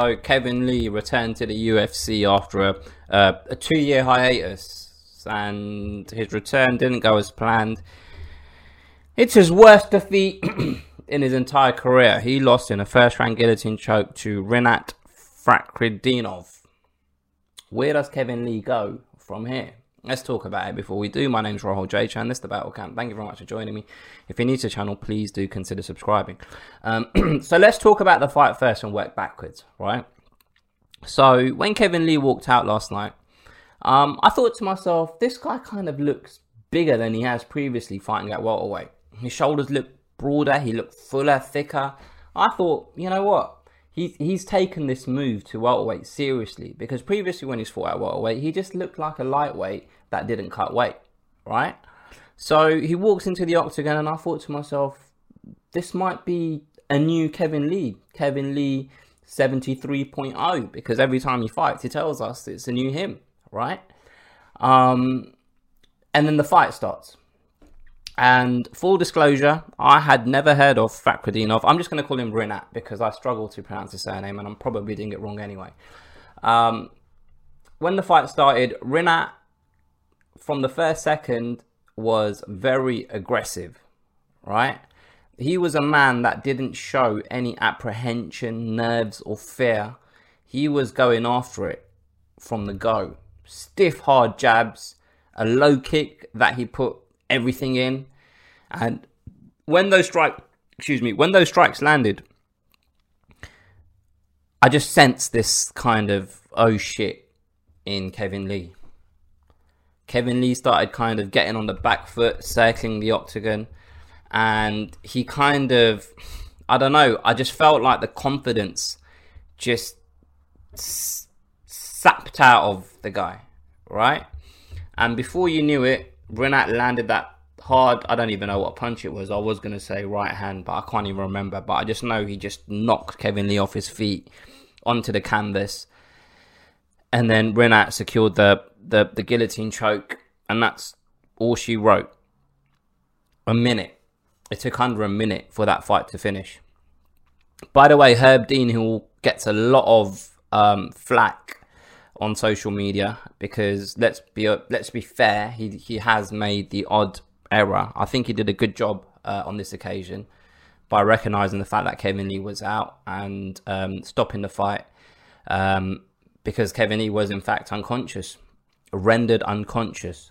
So Kevin Lee returned to the UFC after a, uh, a two-year hiatus, and his return didn't go as planned. It's his worst defeat in his entire career. He lost in a first-round guillotine choke to Rinat Fakhretdinov. Where does Kevin Lee go from here? Let's talk about it before we do. My name is Rahul J. Chan. This is the Battle Camp. Thank you very much for joining me. If you're new to the channel, please do consider subscribing. Um, so let's talk about the fight first and work backwards, right? So when Kevin Lee walked out last night, um, I thought to myself, this guy kind of looks bigger than he has previously fighting at welterweight. His shoulders look broader. He looked fuller, thicker. I thought, you know what? He's he's taken this move to welterweight seriously because previously when he's fought at welterweight, he just looked like a lightweight that didn't cut weight, right? So he walks into the octagon, and I thought to myself, this might be a new Kevin Lee, Kevin Lee 73.0, because every time he fights, he tells us it's a new him, right? Um, and then the fight starts. And full disclosure, I had never heard of Fakhretdinov. I'm just going to call him Rinat because I struggle to pronounce his surname and I'm probably doing it wrong anyway. Um, when the fight started, Rinat, from the first second, was very aggressive, right? He was a man that didn't show any apprehension, nerves, or fear. He was going after it from the go. Stiff, hard jabs, a low kick that he put everything in. And when those strike, excuse me, when those strikes landed, I just sensed this kind of oh shit in Kevin Lee. Kevin Lee started kind of getting on the back foot, circling the octagon, and he kind of, I don't know, I just felt like the confidence just sapped out of the guy, right? And before you knew it, Rinat landed that hard. I don't even know what punch it was. I was going to say right hand, but I can't even remember. But I just know he just knocked Kevin Lee off his feet onto the canvas. And then Rinat secured the, the, the guillotine choke. And that's all she wrote. A minute. It took under a minute for that fight to finish. By the way, Herb Dean, who gets a lot of um, flack on social media because let's be let's be fair, he he has made the odd error. I think he did a good job uh, on this occasion by recognizing the fact that Kevin Lee was out and um, stopping the fight um, because Kevin Lee was in fact unconscious, rendered unconscious.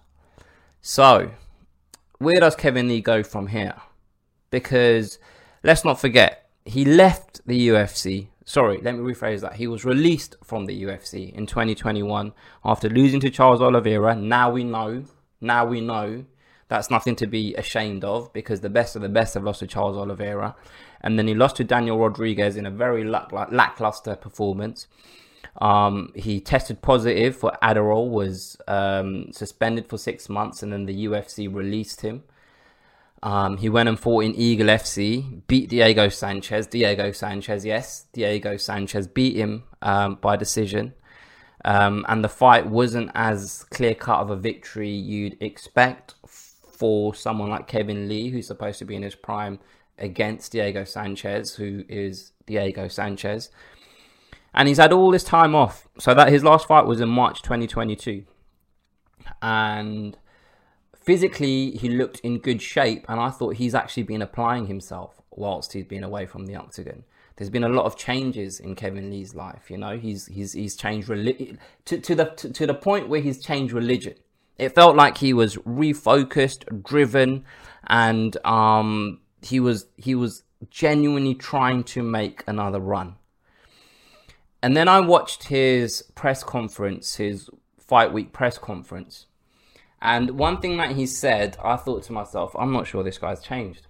So, where does Kevin Lee go from here? Because let's not forget, he left the UFC sorry, let me rephrase that. He was released from the UFC in 2021 after losing to Charles Oliveira. Now we know, now we know that's nothing to be ashamed of because the best of the best have lost to Charles Oliveira. And then he lost to Daniel Rodriguez in a very lack- lackluster performance. Um, he tested positive for Adderall, was um, suspended for six months, and then the UFC released him. Um, he went and fought in Eagle FC, beat Diego Sanchez. Diego Sanchez, yes, Diego Sanchez beat him um, by decision. Um, and the fight wasn't as clear cut of a victory you'd expect for someone like Kevin Lee, who's supposed to be in his prime, against Diego Sanchez, who is Diego Sanchez. And he's had all this time off. So that his last fight was in March 2022. And physically he looked in good shape and I thought he's actually been applying himself whilst he's been away from the octagon. There's been a lot of changes in Kevin Lee's life, you know. He's he's he's changed reli- to to the to, to the point where he's changed religion. It felt like he was refocused, driven, and um he was he was genuinely trying to make another run. And then I watched his press conference, his fight week press conference, and one thing that he said, I thought to myself, I'm not sure this guy's changed.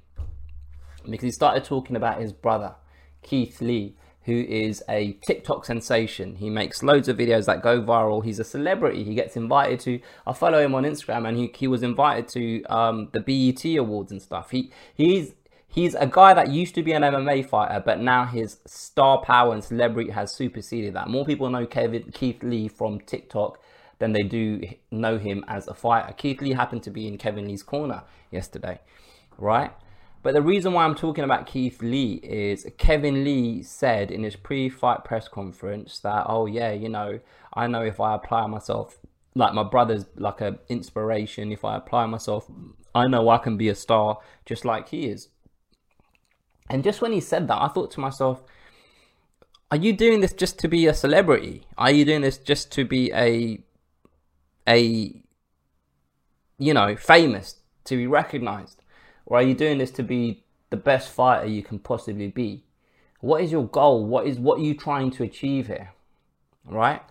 Because he started talking about his brother, Keith Lee, who is a TikTok sensation. He makes loads of videos that go viral. He's a celebrity. He gets invited to, I follow him on Instagram and he, he was invited to um, the BET Awards and stuff. He He's he's a guy that used to be an MMA fighter, but now his star power and celebrity has superseded that. More people know Kevin Keith Lee from TikTok than they do know him as a fighter. Keith Lee happened to be in Kevin Lee's corner yesterday, right? But the reason why I'm talking about Keith Lee is Kevin Lee said in his pre-fight press conference that, oh yeah, you know, I know if I apply myself, like my brother's like an inspiration. If I apply myself, I know I can be a star just like he is. And just when he said that, I thought to myself, are you doing this just to be a celebrity? Are you doing this just to be a a you know, famous, to be recognized? Or are you doing this to be the best fighter you can possibly be? What is your goal? What is what are you trying to achieve here? Right?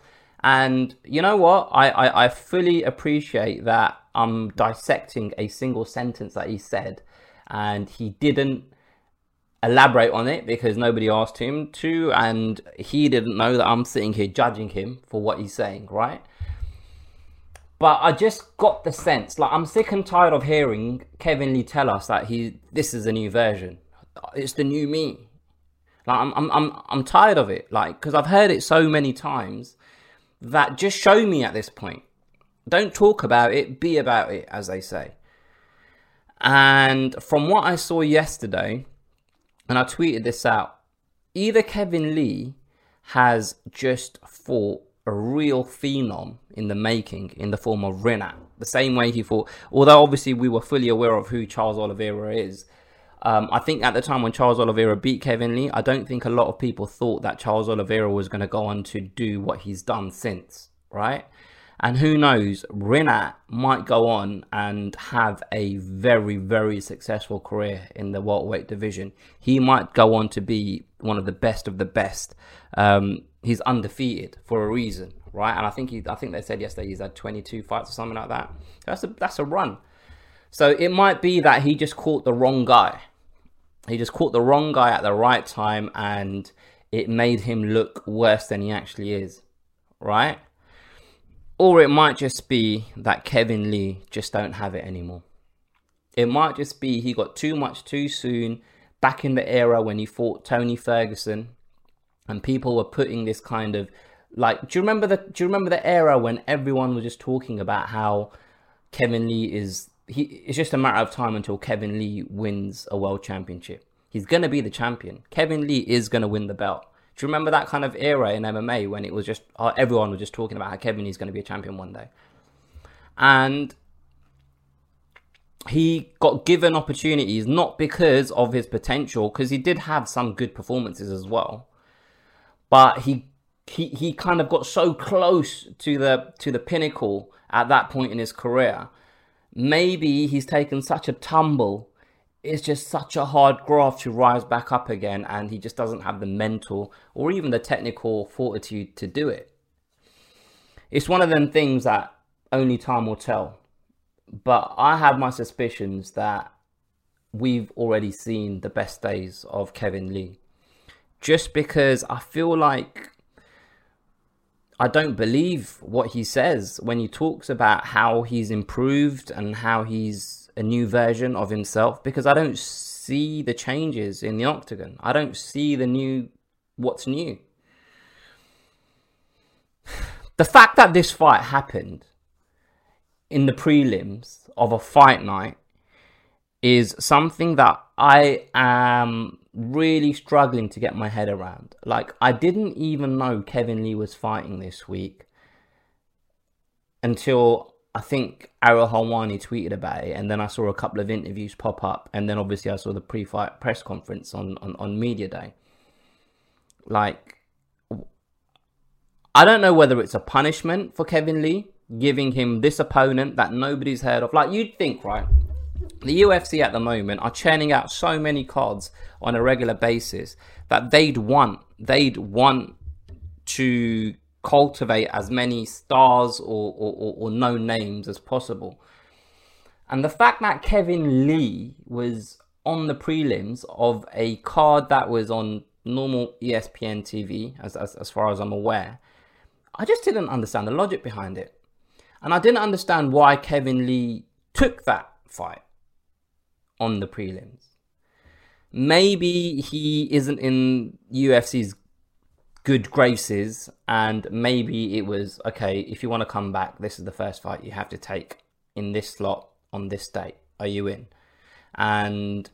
And you know what? I, I, I fully appreciate that I'm dissecting a single sentence that he said and he didn't elaborate on it because nobody asked him to and he didn't know that I'm sitting here judging him for what he's saying, right? But I just got the sense, like I'm sick and tired of hearing Kevin Lee tell us that he this is a new version. It's the new me. Like I'm I'm I'm I'm tired of it. Like because I've heard it so many times that just show me at this point. Don't talk about it, be about it, as they say. And from what I saw yesterday, and I tweeted this out, either Kevin Lee has just fought a real phenom in the making in the form of Rinat. The same way he thought, although obviously we were fully aware of who Charles Oliveira is. Um, I think at the time when Charles Oliveira beat Kevin Lee, I don't think a lot of people thought that Charles Oliveira was going to go on to do what he's done since, right? And who knows, Rinat might go on and have a very, very successful career in the welterweight division. He might go on to be one of the best of the best. Um, he's undefeated for a reason, right? And I think he, I think they said yesterday he's had 22 fights or something like that. That's a that's a run. So it might be that he just caught the wrong guy. He just caught the wrong guy at the right time, and it made him look worse than he actually is, right? Or it might just be that Kevin Lee just don't have it anymore. It might just be he got too much too soon back in the era when he fought Tony Ferguson and people were putting this kind of like do you remember the do you remember the era when everyone was just talking about how Kevin Lee is he it's just a matter of time until Kevin Lee wins a world championship. He's going to be the champion. Kevin Lee is going to win the belt. Do you remember that kind of era in MMA when it was just uh, everyone was just talking about how Kevin is going to be a champion one day, and he got given opportunities not because of his potential, because he did have some good performances as well, but he he he kind of got so close to the to the pinnacle at that point in his career. Maybe he's taken such a tumble it's just such a hard graft to rise back up again, and he just doesn't have the mental or even the technical fortitude to do it. It's one of them things that only time will tell. But I have my suspicions that we've already seen the best days of Kevin Lee. Just because I feel like I don't believe what he says when he talks about how he's improved and how he's a new version of himself because I don't see the changes in the octagon. I don't see the new what's new. The fact that this fight happened in the prelims of a fight night is something that I am really struggling to get my head around. Like, I didn't even know Kevin Lee was fighting this week until I think Ariel Helwani tweeted about it, and then I saw a couple of interviews pop up, and then obviously I saw the pre-fight press conference on, on, on media day. Like, I don't know whether it's a punishment for Kevin Lee giving him this opponent that nobody's heard of. Like, you'd think, right? The UFC at the moment are churning out so many cards on a regular basis that they'd want they'd want to cultivate as many stars or, or, or known names as possible. And the fact that Kevin Lee was on the prelims of a card that was on normal ESPN TV, as, as, as far as I'm aware, I just didn't understand the logic behind it. And I didn't understand why Kevin Lee took that fight on the prelims. Maybe he isn't in UFC's good graces and maybe it was okay if you want to come back this is the first fight you have to take in this slot on this date are you in and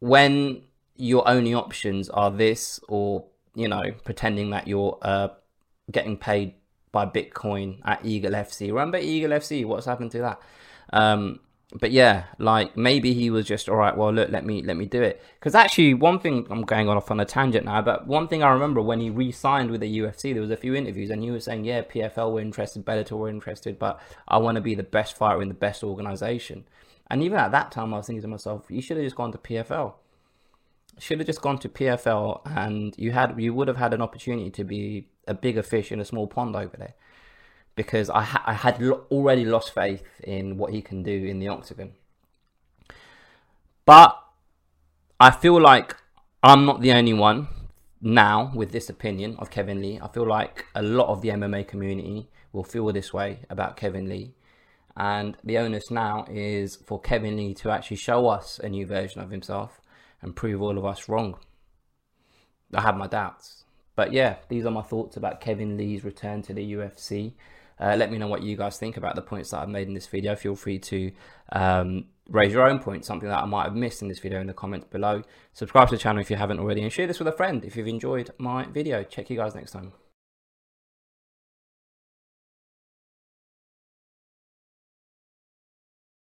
when your only options are this or you know pretending that you're uh, getting paid by Bitcoin at Eagle FC. Remember Eagle FC? What's happened to that? Um, but yeah, like maybe he was just all right. Well, look, let me let me do it. Because actually, one thing I'm going off on a tangent now, but one thing I remember when he re-signed with the UFC, there was a few interviews, and he was saying, "Yeah, PFL were interested, Bellator were interested, but I want to be the best fighter in the best organization." And even at that time, I was thinking to myself, "You should have just gone to PFL. Should have just gone to PFL, and you had you would have had an opportunity to be a bigger fish in a small pond over there." Because I, ha- I had lo- already lost faith in what he can do in the octagon. But I feel like I'm not the only one now with this opinion of Kevin Lee. I feel like a lot of the MMA community will feel this way about Kevin Lee. And the onus now is for Kevin Lee to actually show us a new version of himself and prove all of us wrong. I have my doubts. But yeah, these are my thoughts about Kevin Lee's return to the UFC. Uh, let me know what you guys think about the points that I've made in this video. Feel free to um, raise your own points, something that I might have missed in this video in the comments below. Subscribe to the channel if you haven't already and share this with a friend if you've enjoyed my video. Check you guys next time.